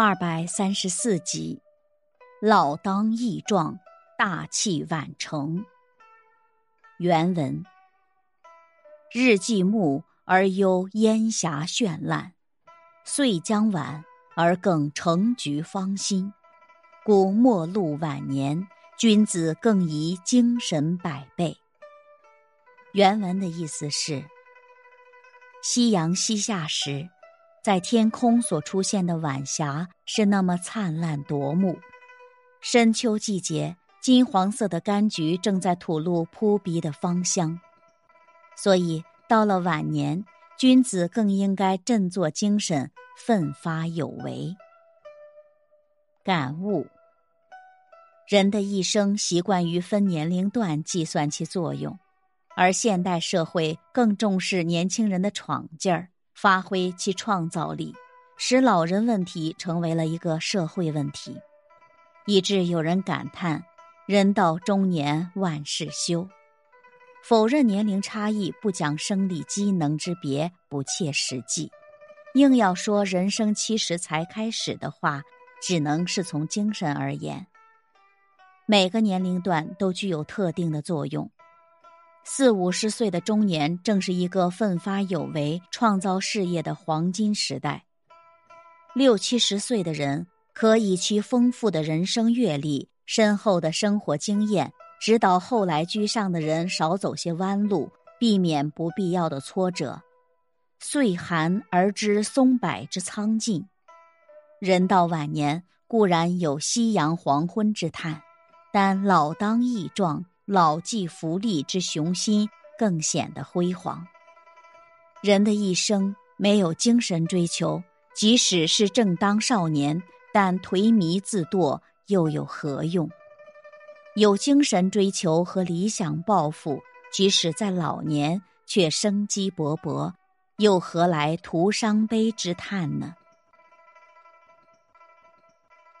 二百三十四集，老当益壮，大器晚成。原文：日既暮而忧烟霞绚烂，岁将晚而更成菊芳心。故末路晚年，君子更宜精神百倍。原文的意思是：夕阳西下时。在天空所出现的晚霞是那么灿烂夺目，深秋季节，金黄色的柑橘正在吐露扑鼻的芳香，所以到了晚年，君子更应该振作精神，奋发有为。感悟：人的一生习惯于分年龄段计算其作用，而现代社会更重视年轻人的闯劲儿。发挥其创造力，使老人问题成为了一个社会问题，以致有人感叹：“人到中年万事休。”否认年龄差异，不讲生理机能之别，不切实际。硬要说人生七十才开始的话，只能是从精神而言。每个年龄段都具有特定的作用。四五十岁的中年，正是一个奋发有为、创造事业的黄金时代。六七十岁的人，可以其丰富的人生阅历、深厚的生活经验，指导后来居上的人少走些弯路，避免不必要的挫折。岁寒而知松柏之苍劲，人到晚年固然有夕阳黄昏之叹，但老当益壮。老骥伏枥之雄心更显得辉煌。人的一生没有精神追求，即使是正当少年，但颓靡自堕又有何用？有精神追求和理想抱负，即使在老年却生机勃勃，又何来徒伤悲之叹呢？